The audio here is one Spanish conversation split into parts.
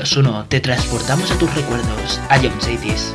2, 1, te transportamos a tus recuerdos, a John Cities.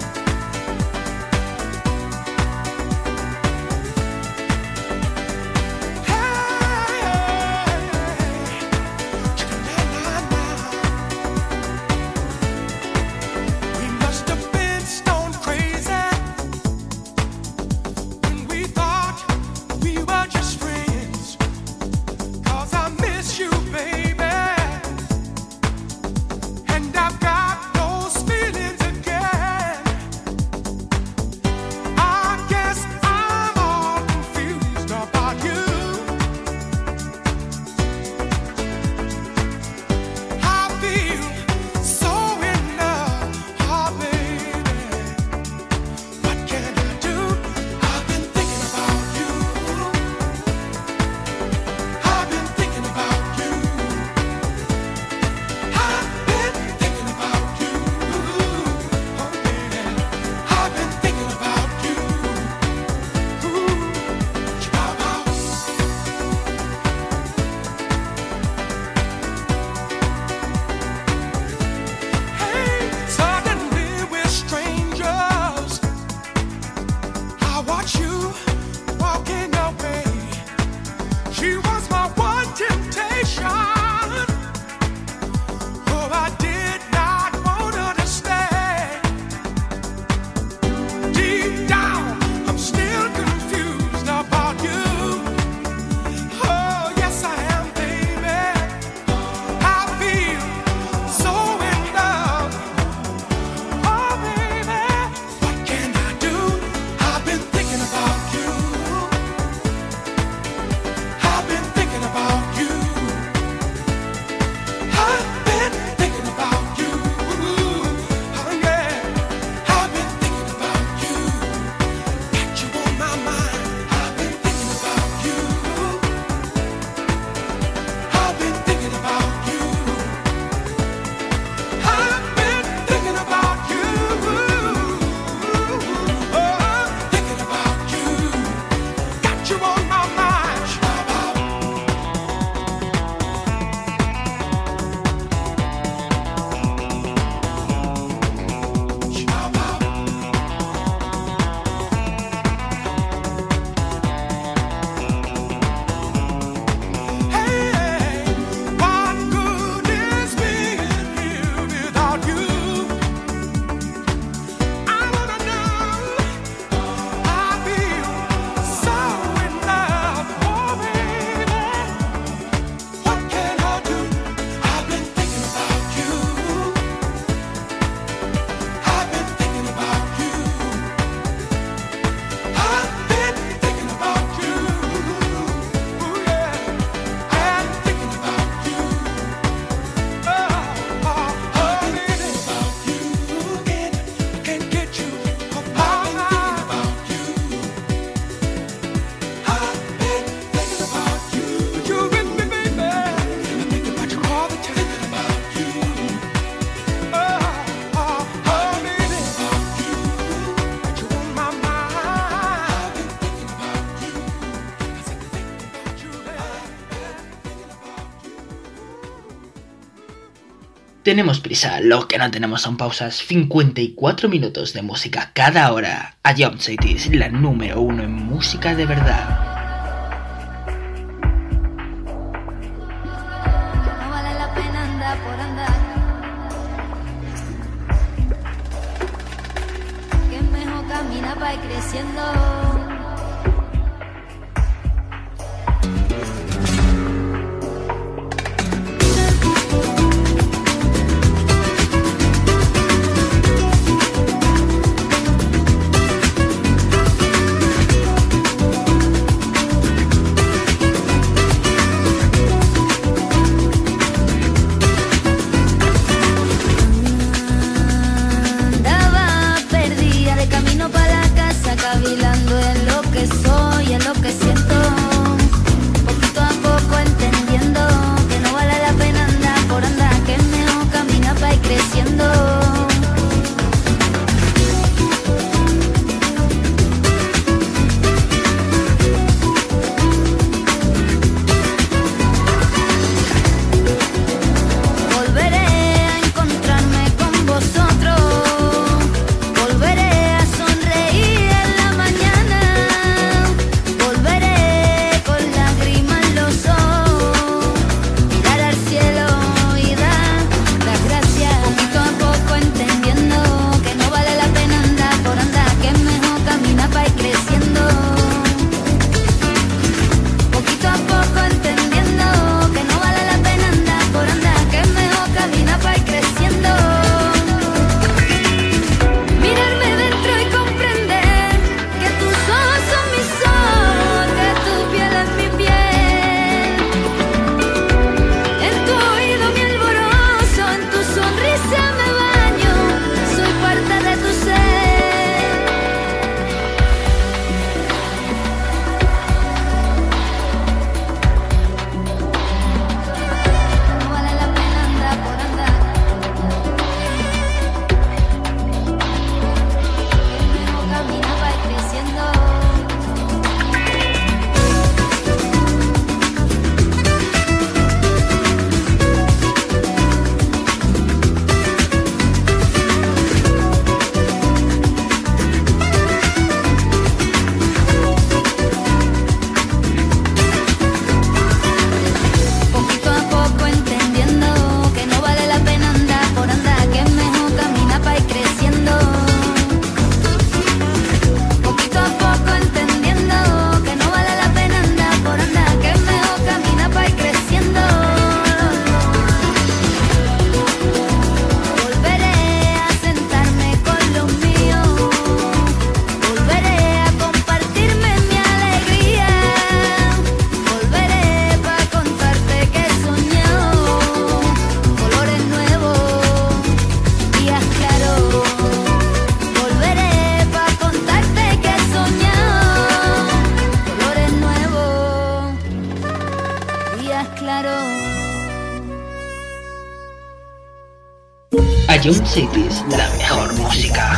Tenemos prisa, lo que no tenemos son pausas. 54 minutos de música cada hora. A Jump City la número uno en música de verdad. Young Cities, la mejor música.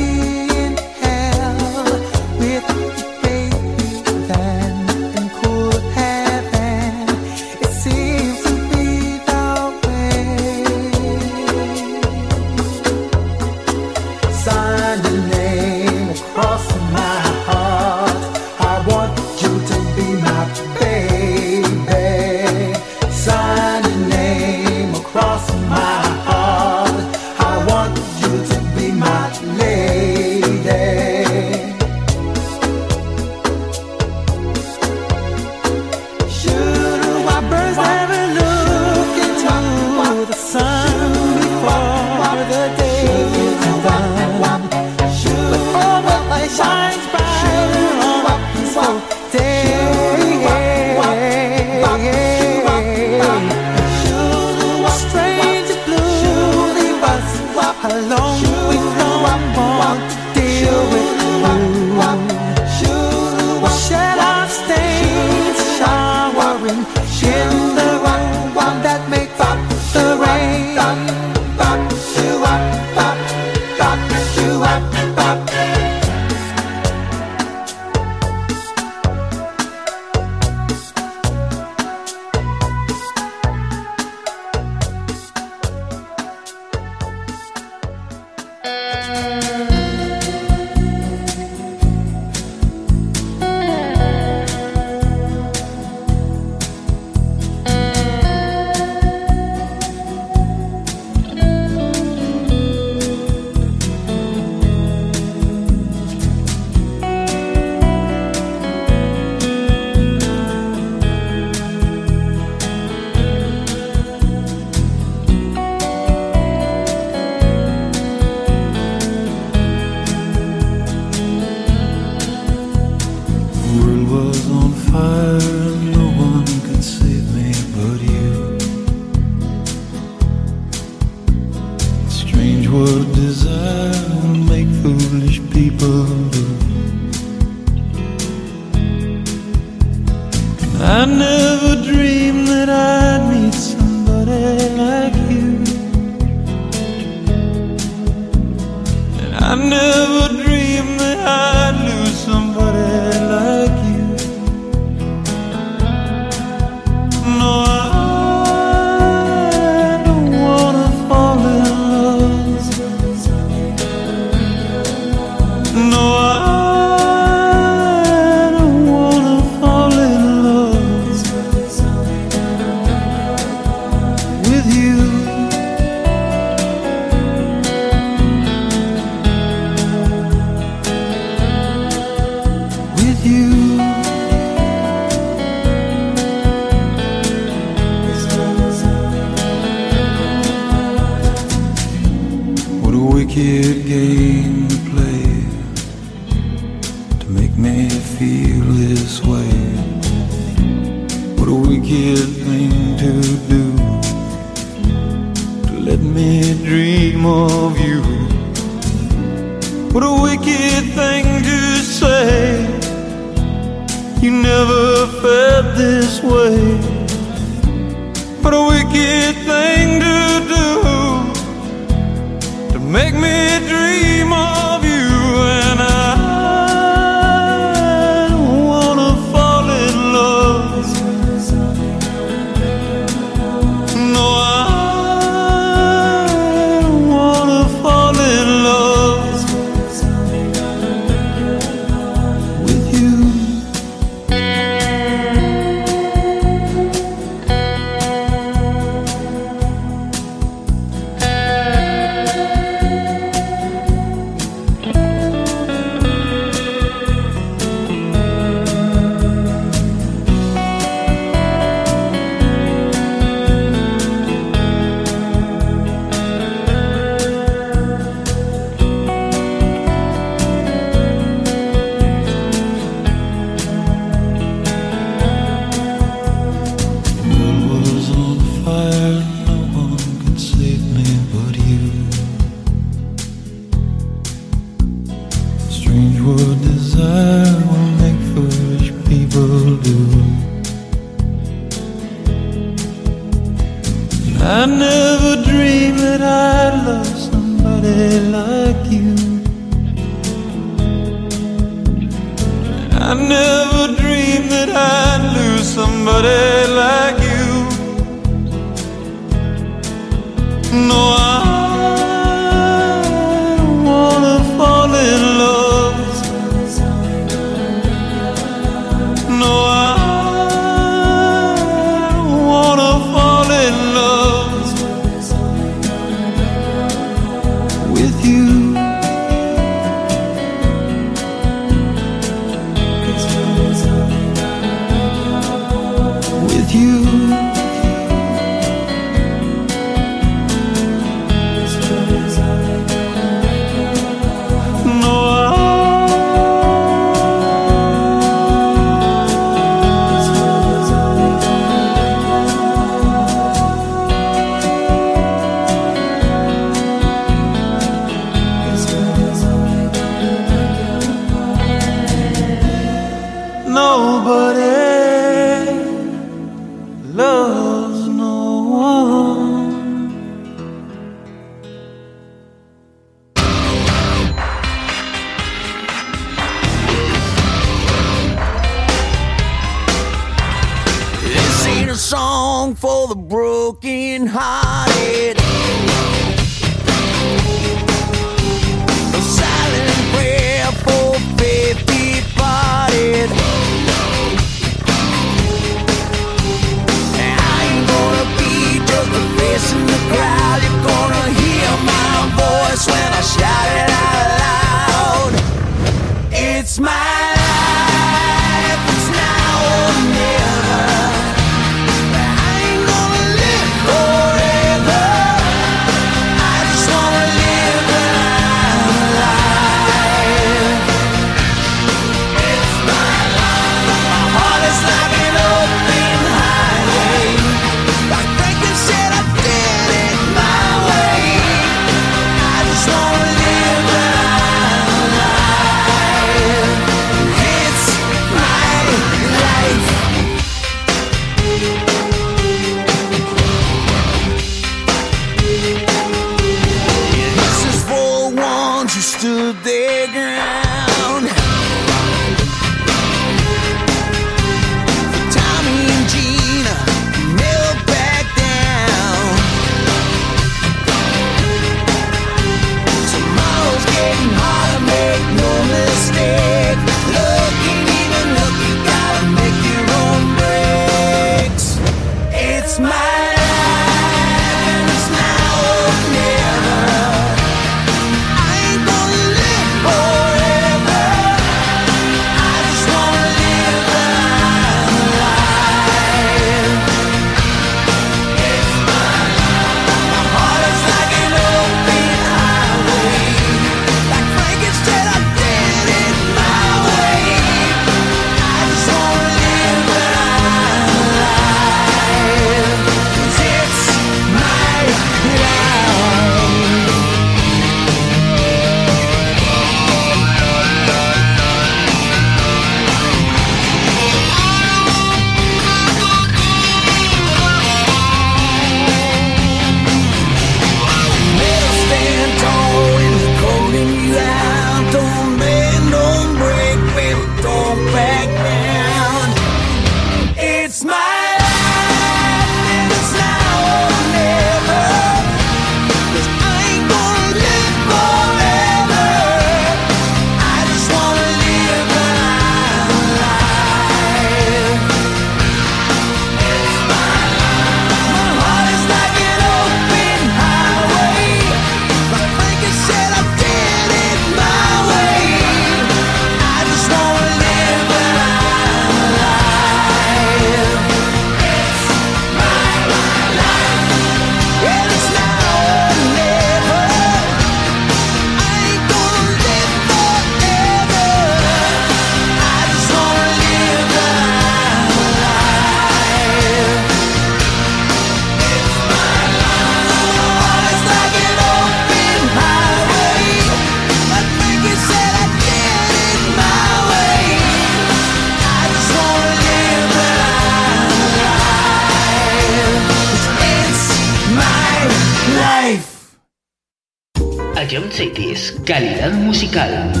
Musical.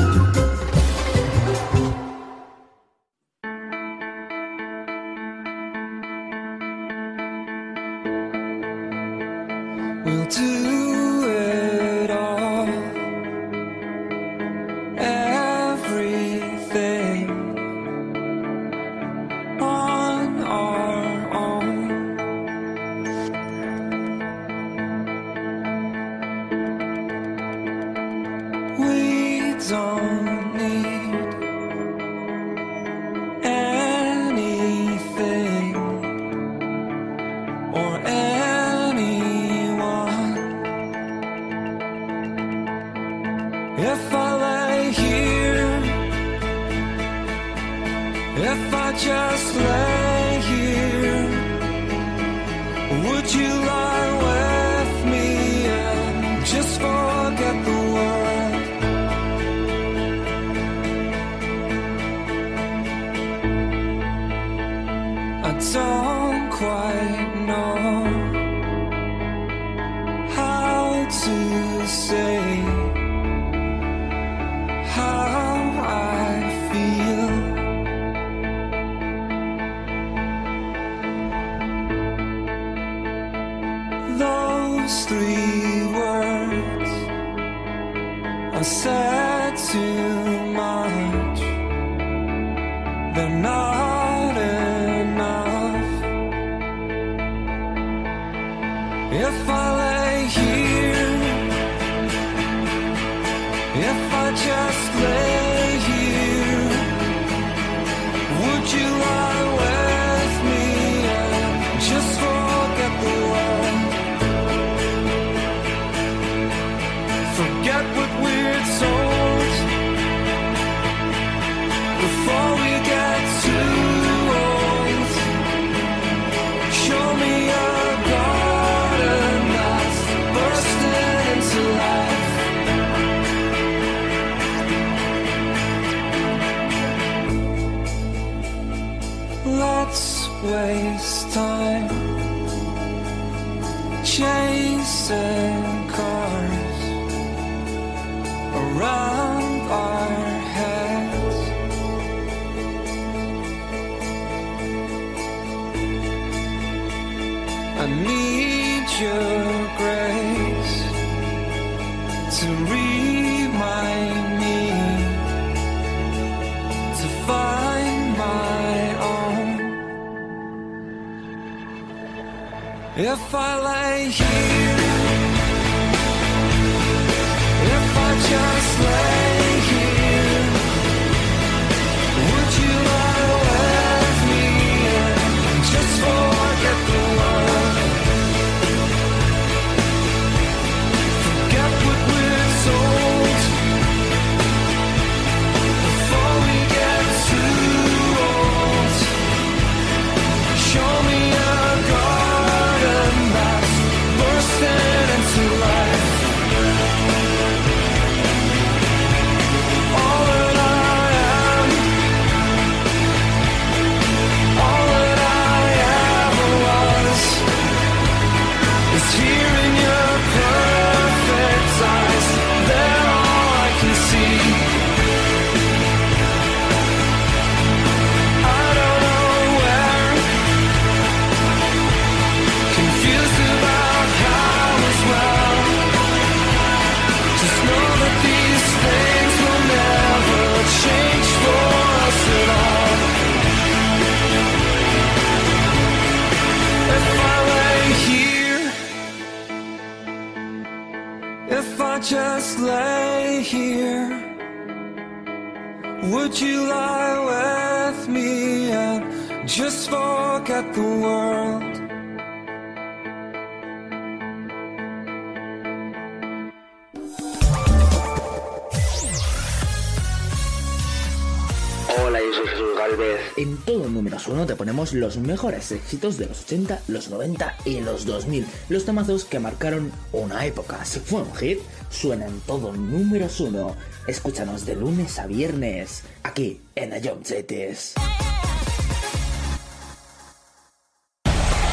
los mejores éxitos de los 80, los 90 y los 2000, los temazos que marcaron una época. Si fue un hit, suena en todo números uno. Escúchanos de lunes a viernes, aquí en Ayom Chetes.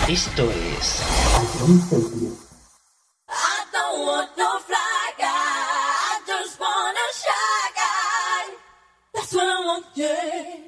Esto es... That's what I want, yeah.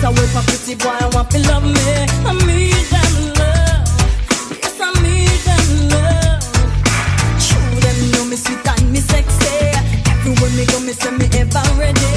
Yes, I work for pretty boy, I want to love me. I need them love. Yes, I need them love. Show them know me sweet and me sexy. Everywhere me go, me say me ever ready.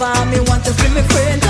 Lover, me want to feel me friend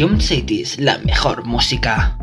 Jump City es la mejor música.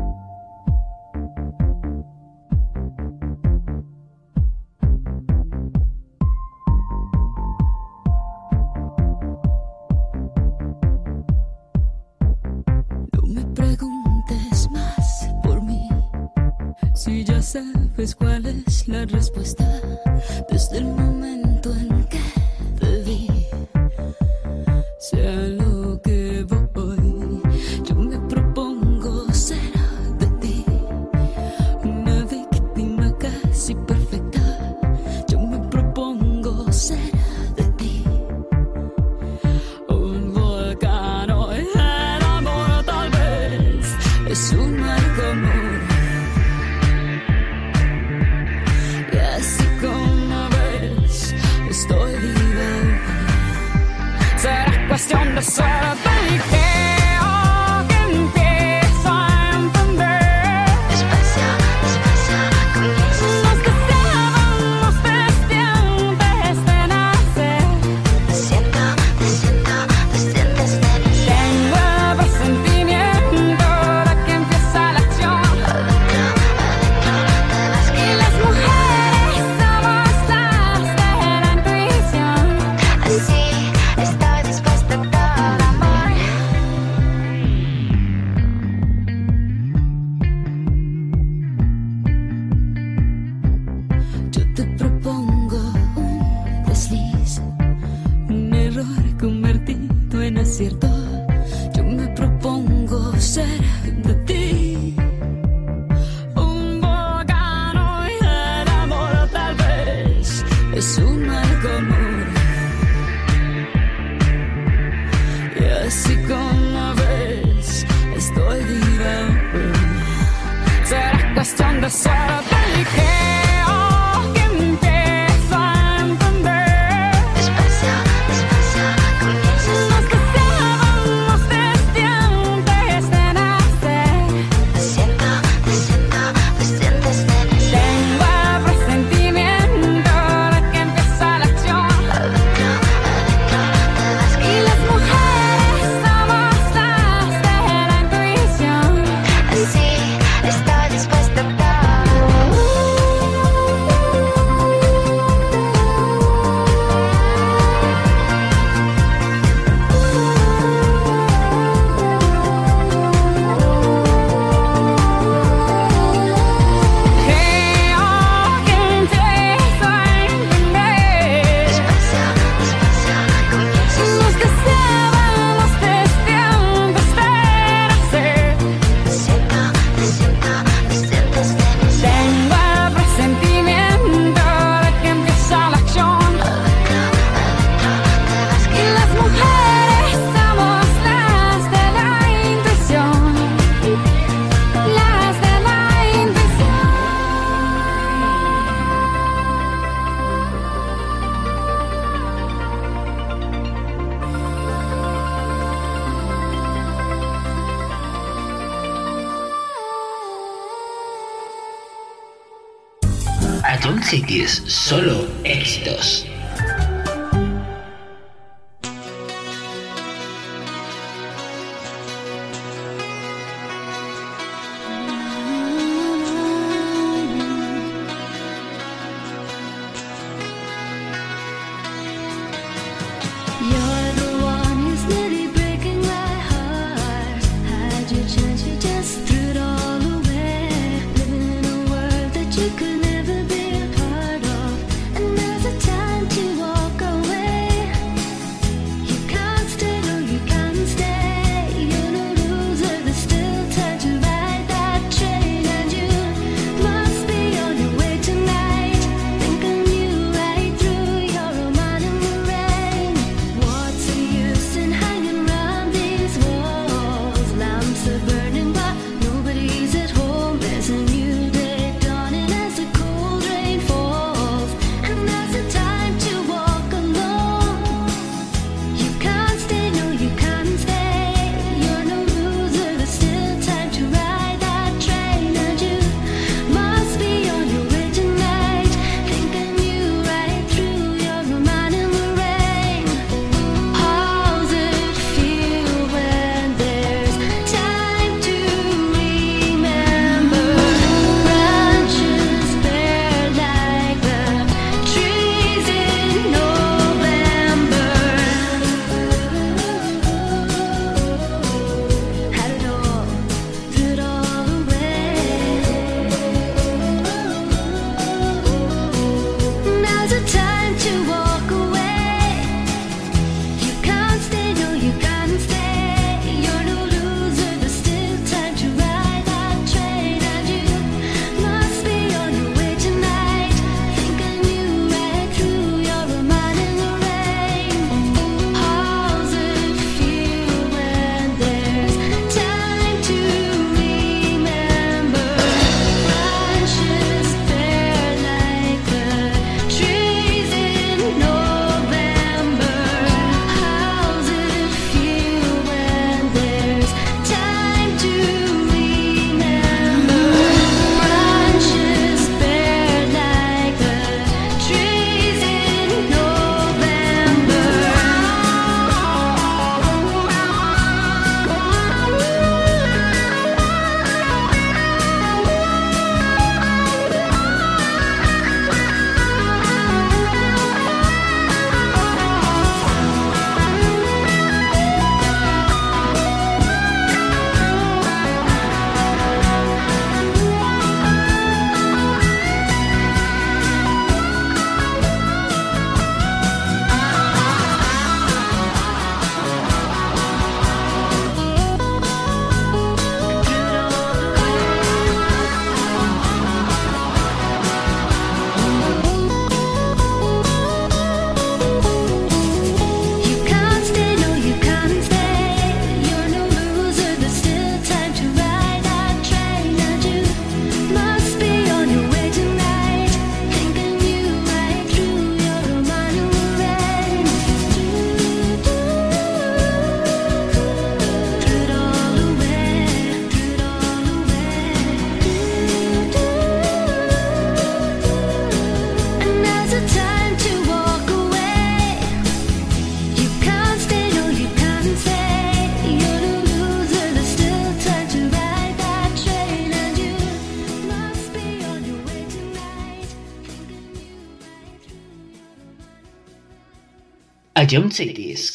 Adiante-se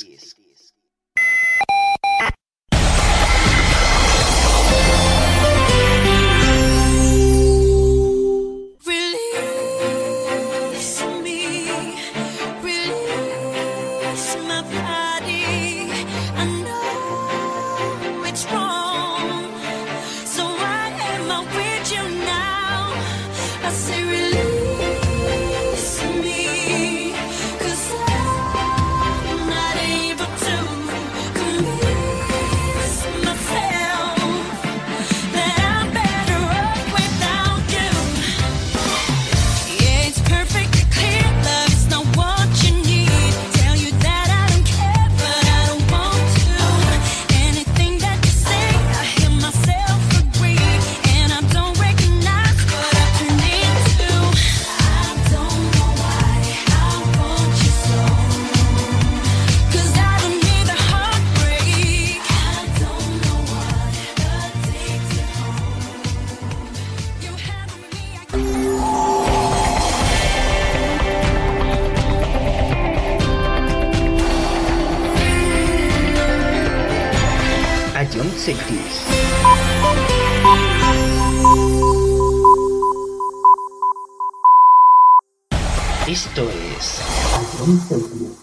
счастливы.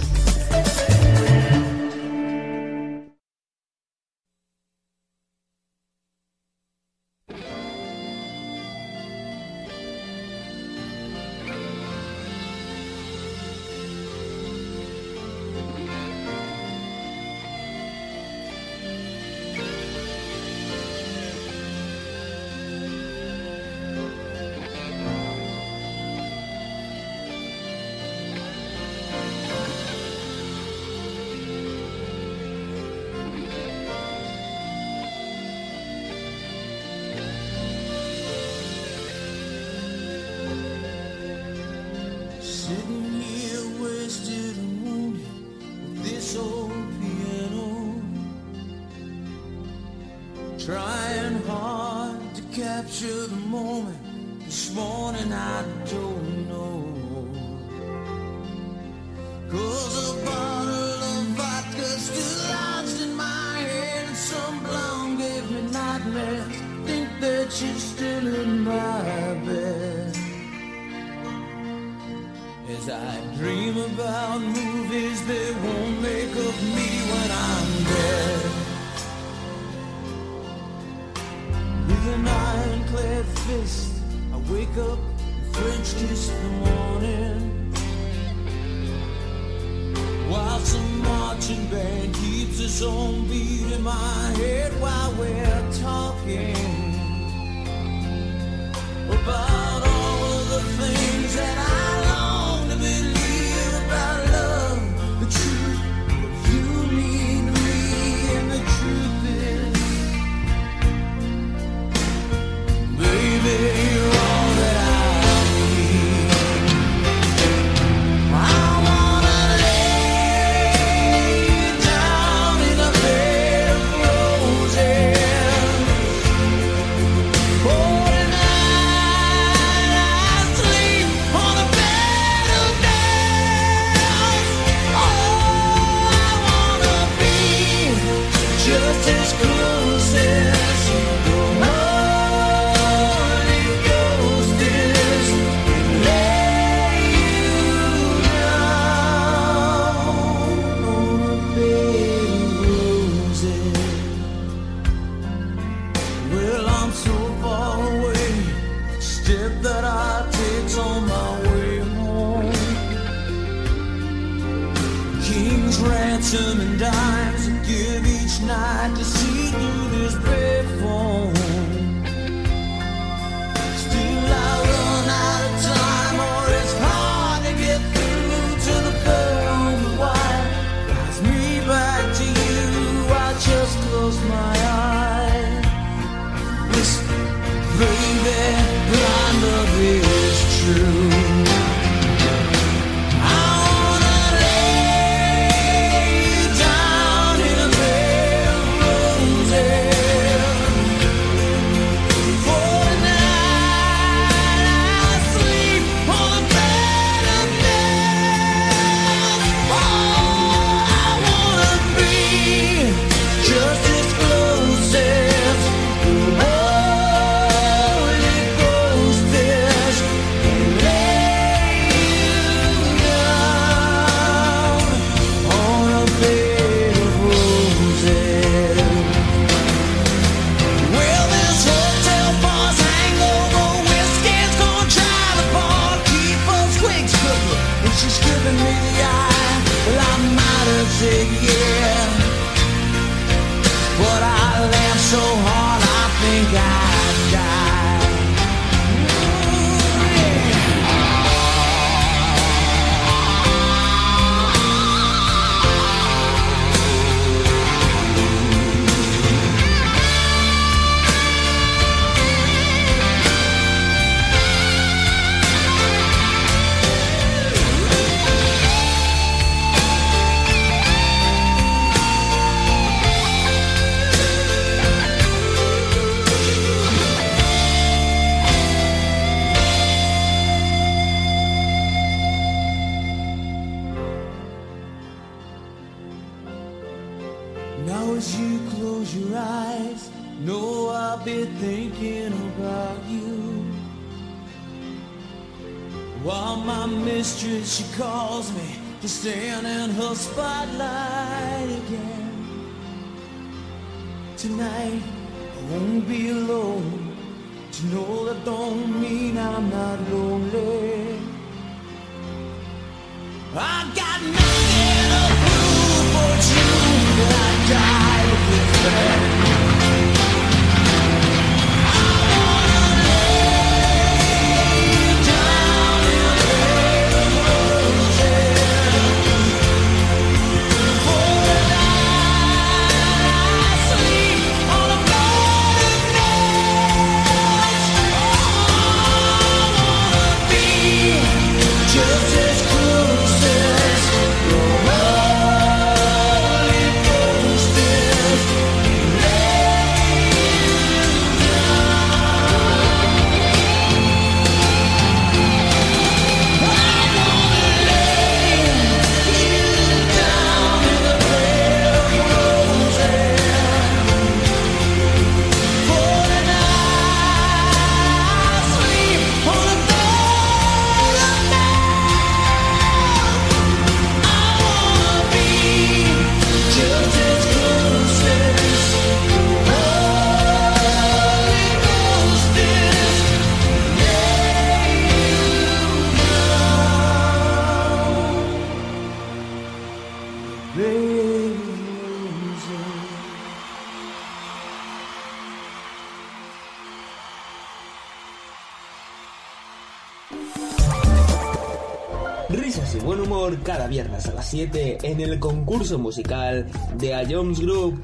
musical de A Jones Group.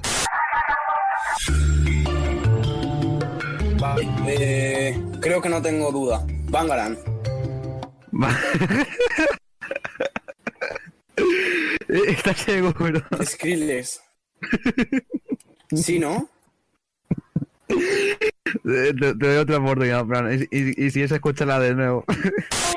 Eh, creo que no tengo duda. Bangaran. Eh, está ciego, pero. Skrillex. ¿Sí, no? Eh, te, doy otra oportunidad, Y, y si es, escúchala de nuevo.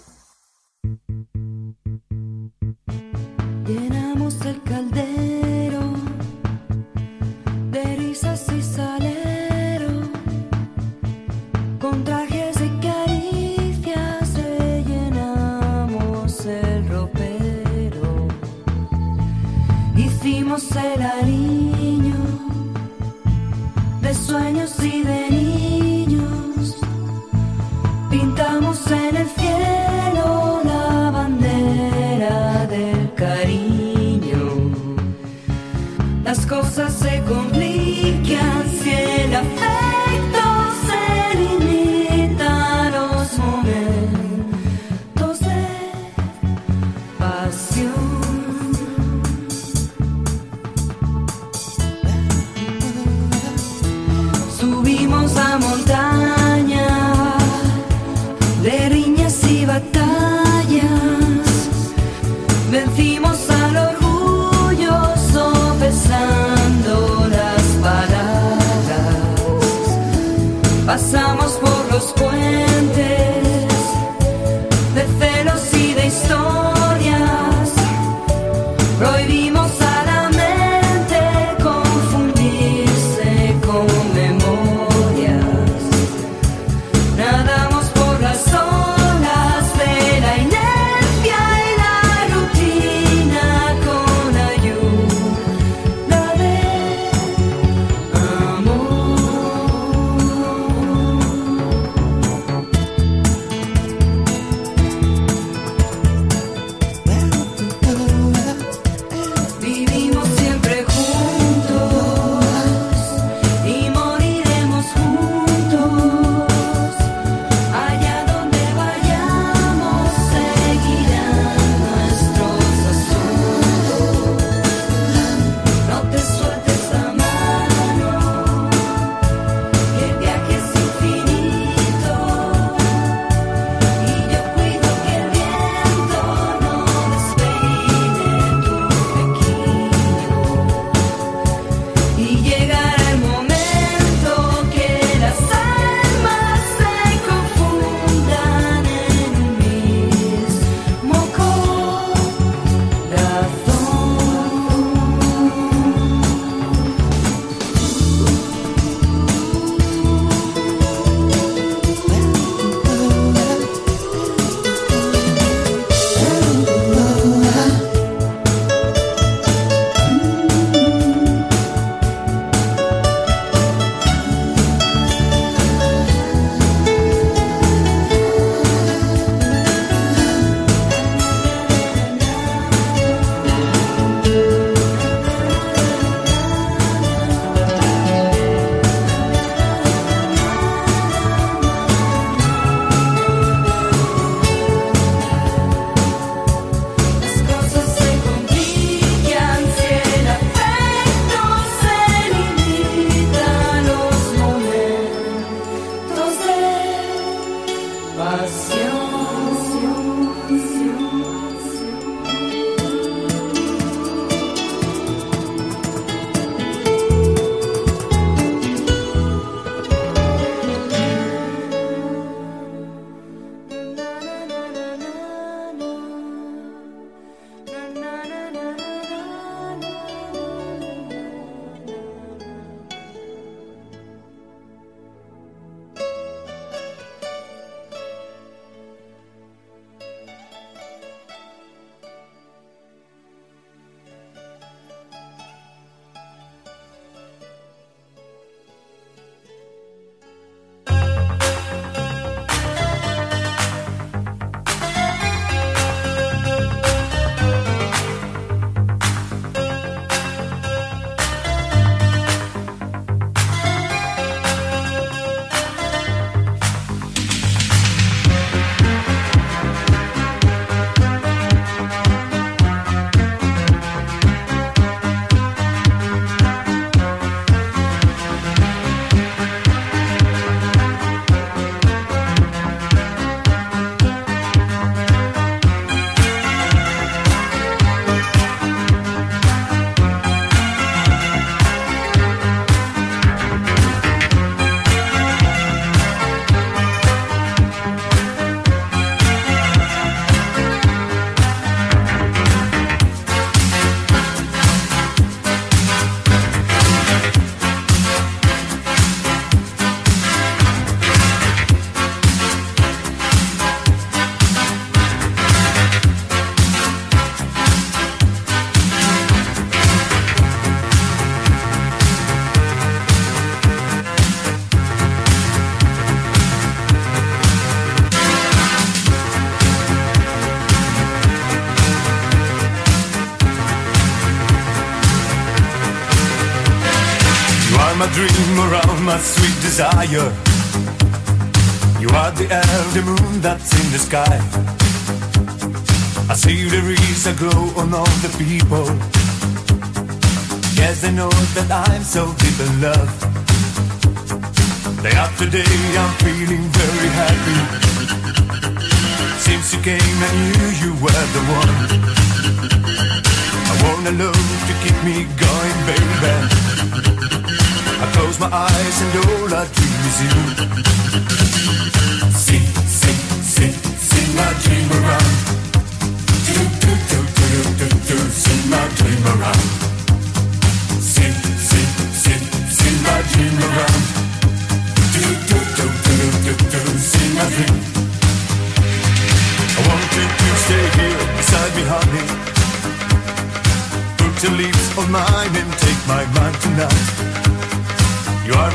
desire. You are the the moon that's in the sky. I see the rays that glow on all the people. Yes, they know that I'm so deep in love. Day after day, I'm feeling very happy. Since you came, I knew you were the one. I wanna love to keep me going, baby. I close my eyes and all I dream is you. Sing, sing, sing, sing my dream around. Do, do, do, do, do, do, do, sing my dream around. Sing, sing, sing, sing my dream around.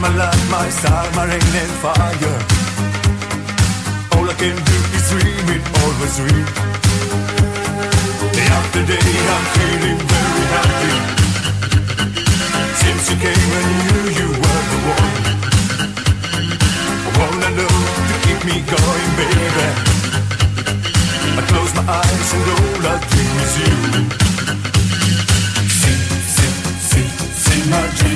My light, my star, my rain and fire. All I can do is dream it, always dream. Day after day, I'm feeling very happy. Since you came, I knew you were the one. I wanna know to keep me going, baby. I close my eyes and all I dream is you. Sing, sing, sing, sing my dream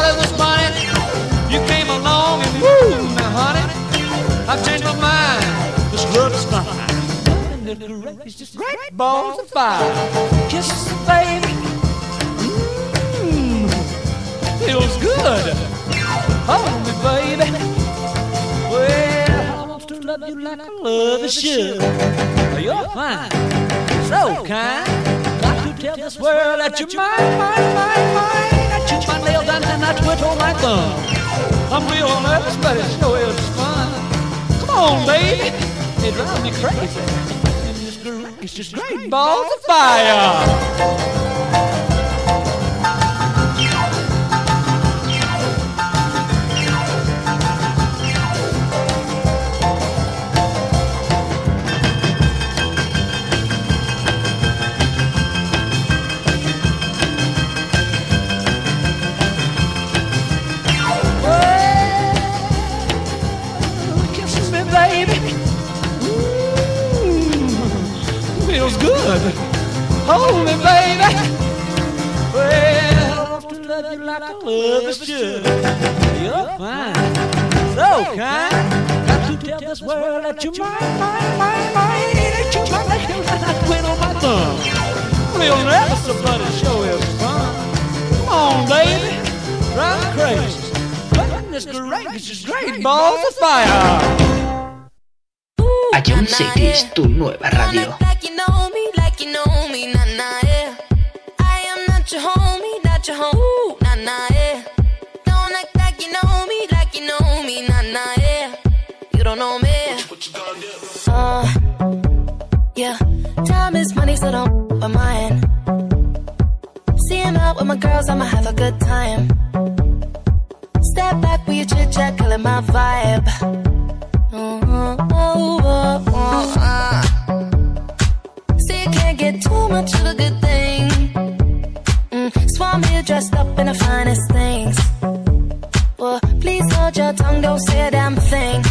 I've changed my mind. This love is fine. Goodness gracious, great balls of fire. Kisses, baby. Mmm, feels good. Hold me, baby. Well, I want to love you like I love you should. You're fine, so kind. Tell this world that you're mine, mine, mine, mine. I chew my nails down and I twiddle my thumb. I'm real nervous, but it sure is fun. On, baby. It drives me crazy. And this groove is just great balls of fire. Hold me, baby. Well, I want to love you like I love you should. You're fine, so kind. Got to tell this world that you're mine, mine, mine, mine. That you're my lady, and I quit on my thumb. Sure is fun. Come on, baby, drive crazy. Goodness gracious, great balls of fire. Tu nueva radio. My girls, I'ma have a good time. Step back with your chit chat, killing my vibe. Oh, oh, oh, oh, ah. See, you can't get too much of a good thing. Mm, so I'm here dressed up in the finest things. Well, please hold your tongue, don't say a damn thing.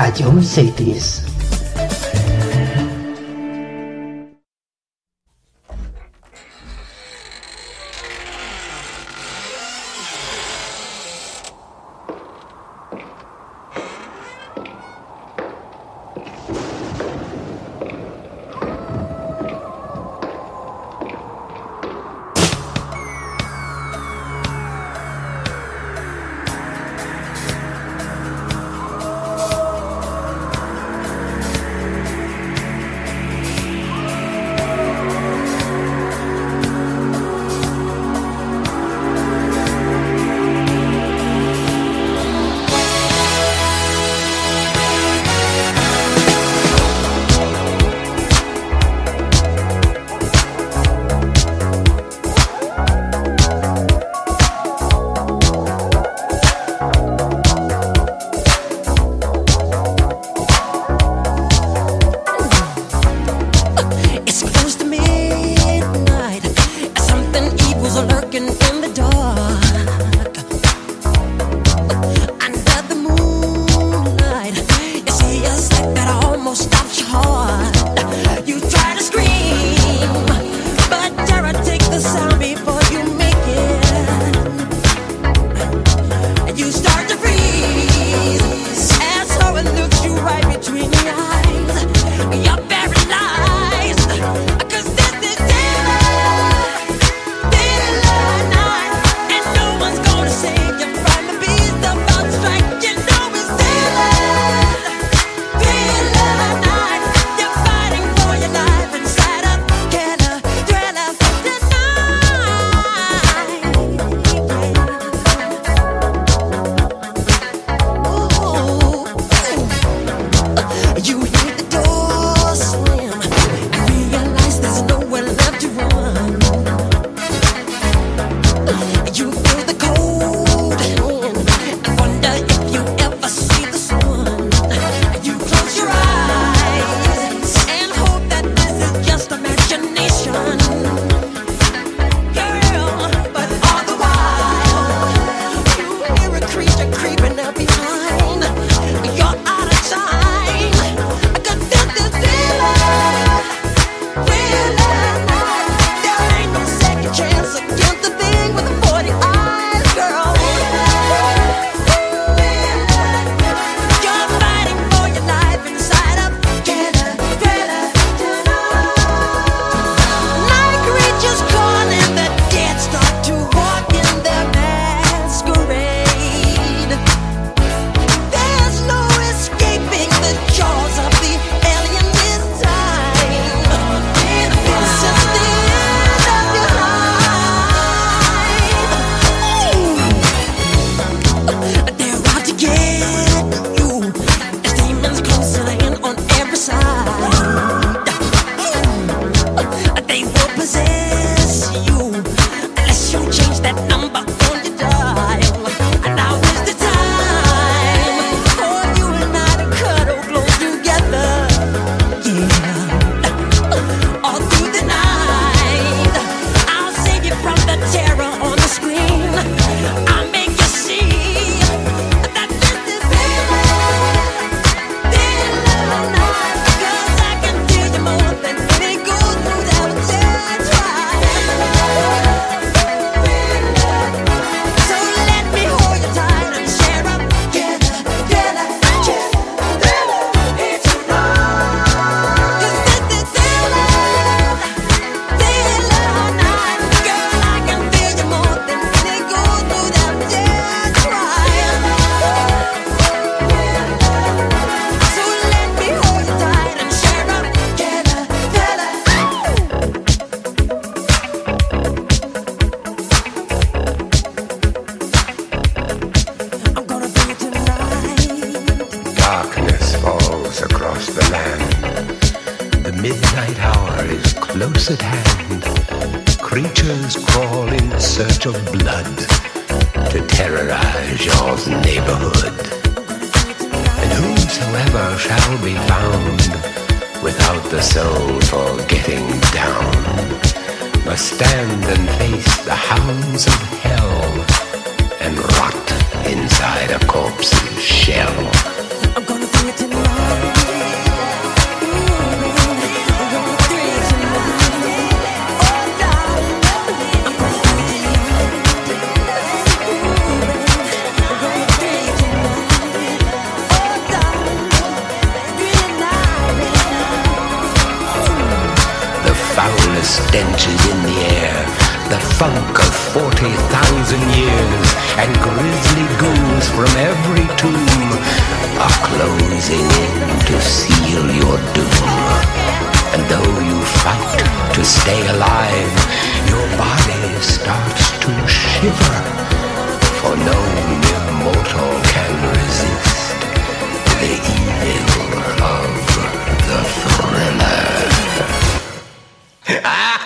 I don't safety this.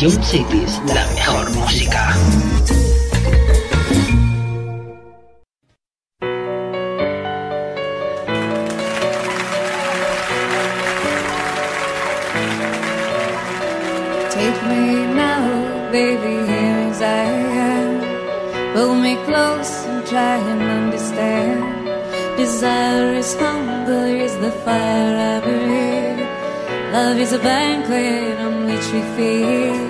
Cities, la mejor música. Take me now, baby, here as I am. Pull me close and try and understand. Desire is hunger, is the fire I breathe. Love is a banquet on which we feed.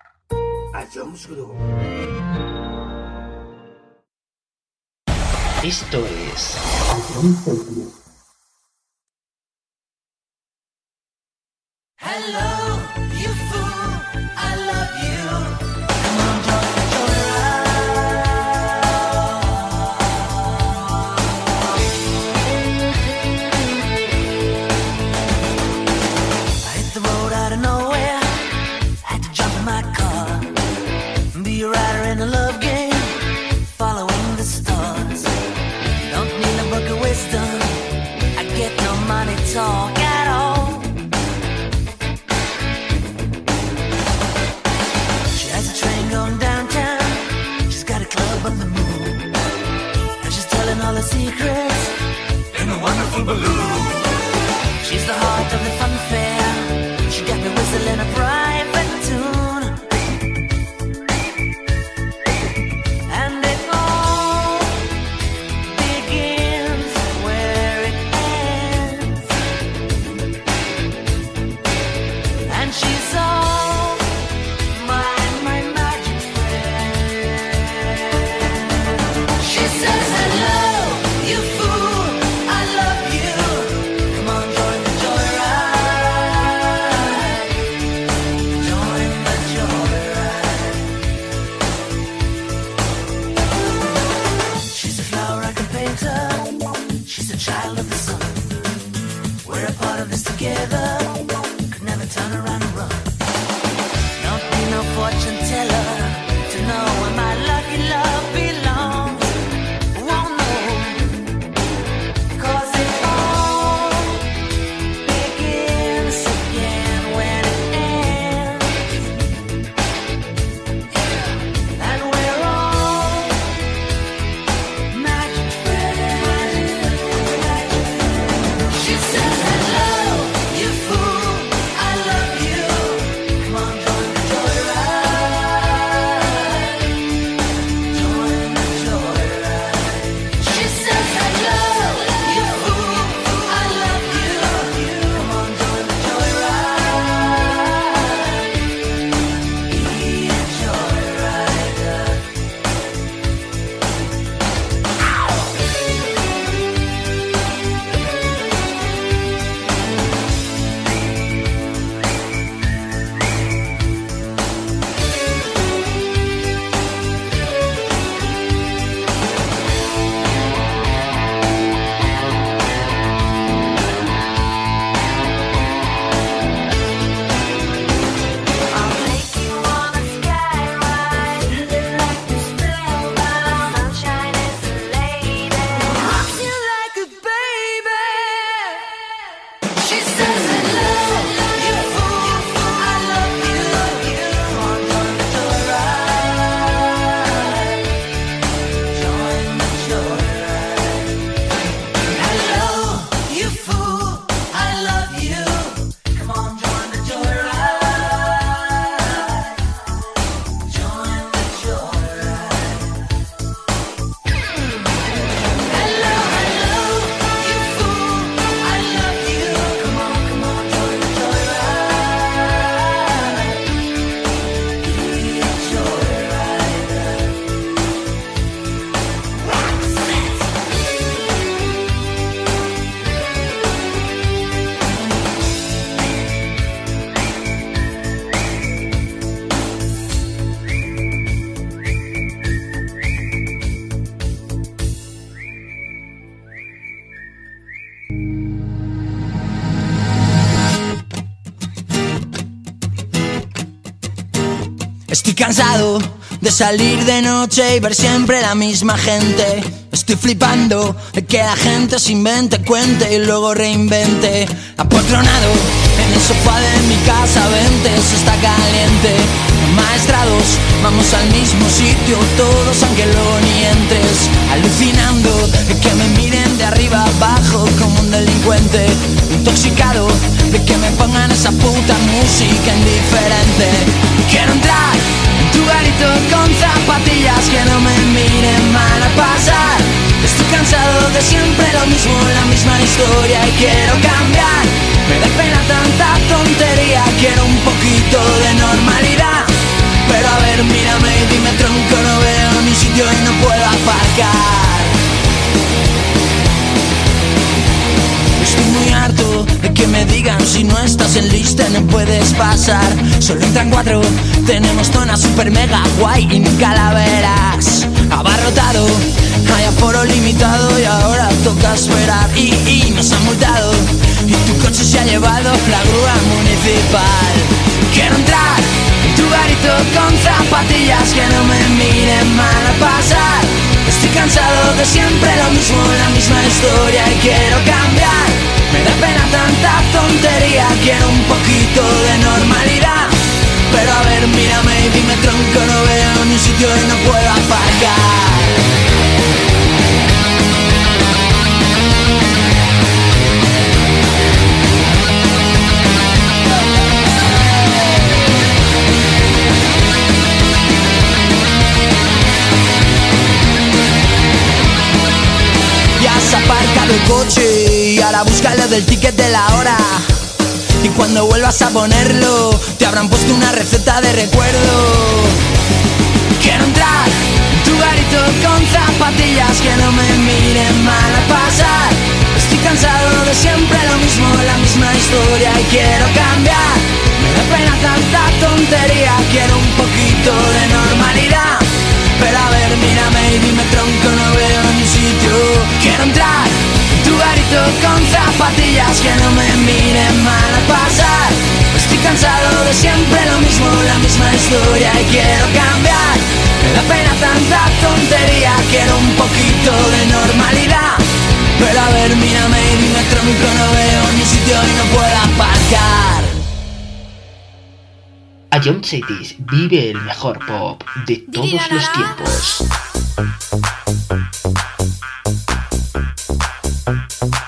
a Jones Group. Esto es Hello. Cansado de salir de noche y ver siempre la misma gente. Estoy flipando de que la gente se invente, cuente y luego reinvente. Apotronado en el sofá de mi casa, vente, se está caliente. Maestrados, vamos al mismo sitio, todos aunque luego ni. Alucinando de que me miren de arriba abajo como un delincuente. Intoxicado de que me pongan esa puta música indiferente. Quiero entrar en tu garito con zapatillas que no me miren mal a pasar. Estoy cansado de siempre lo mismo, la misma historia y quiero cambiar. Me da pena tanta tontería, quiero un poquito de normalidad. Pero a ver, mírame y dime tronco, no veo ni sitio y no puedo aparcar. Que me digan si no estás en lista no puedes pasar. Solo entran cuatro, tenemos zona super mega guay y calaveras. Abarrotado, hay aforo limitado y ahora toca esperar. Y, y nos han multado y tu coche se ha llevado la grúa municipal. Quiero entrar en tu garito con zapatillas que no me miren mal a pasar. Estoy cansado de siempre lo mismo, la misma historia y quiero cambiar. Me da pena tanta tontería, quiero un poquito de normalidad. Pero a ver, mírame y dime tronco, no veo ni sitio y no puedo aparcar. Ya has aparcado el coche y ahora búscalo del ticket de la hora. Y cuando vuelvas a ponerlo, te habrán puesto una receta de recuerdo. Quiero entrar en tu garito con zapatillas que no me miren mal a pasar. Estoy cansado de siempre lo mismo, la misma historia y quiero cambiar. Me da pena tanta tontería, quiero un poquito de normalidad. Pero a ver, mírame y dime tronco, no veo ni sitio. Quiero entrar con zapatillas que no me miren mal a pasar. Estoy cansado de siempre lo mismo, la misma historia y quiero cambiar. Me da pena tanta tontería, quiero un poquito de normalidad. Pero a ver, mírame y dime tronco, no veo ni sitio y no puedo aparcar. A John Cities vive el mejor pop de todos los tiempos. Saturday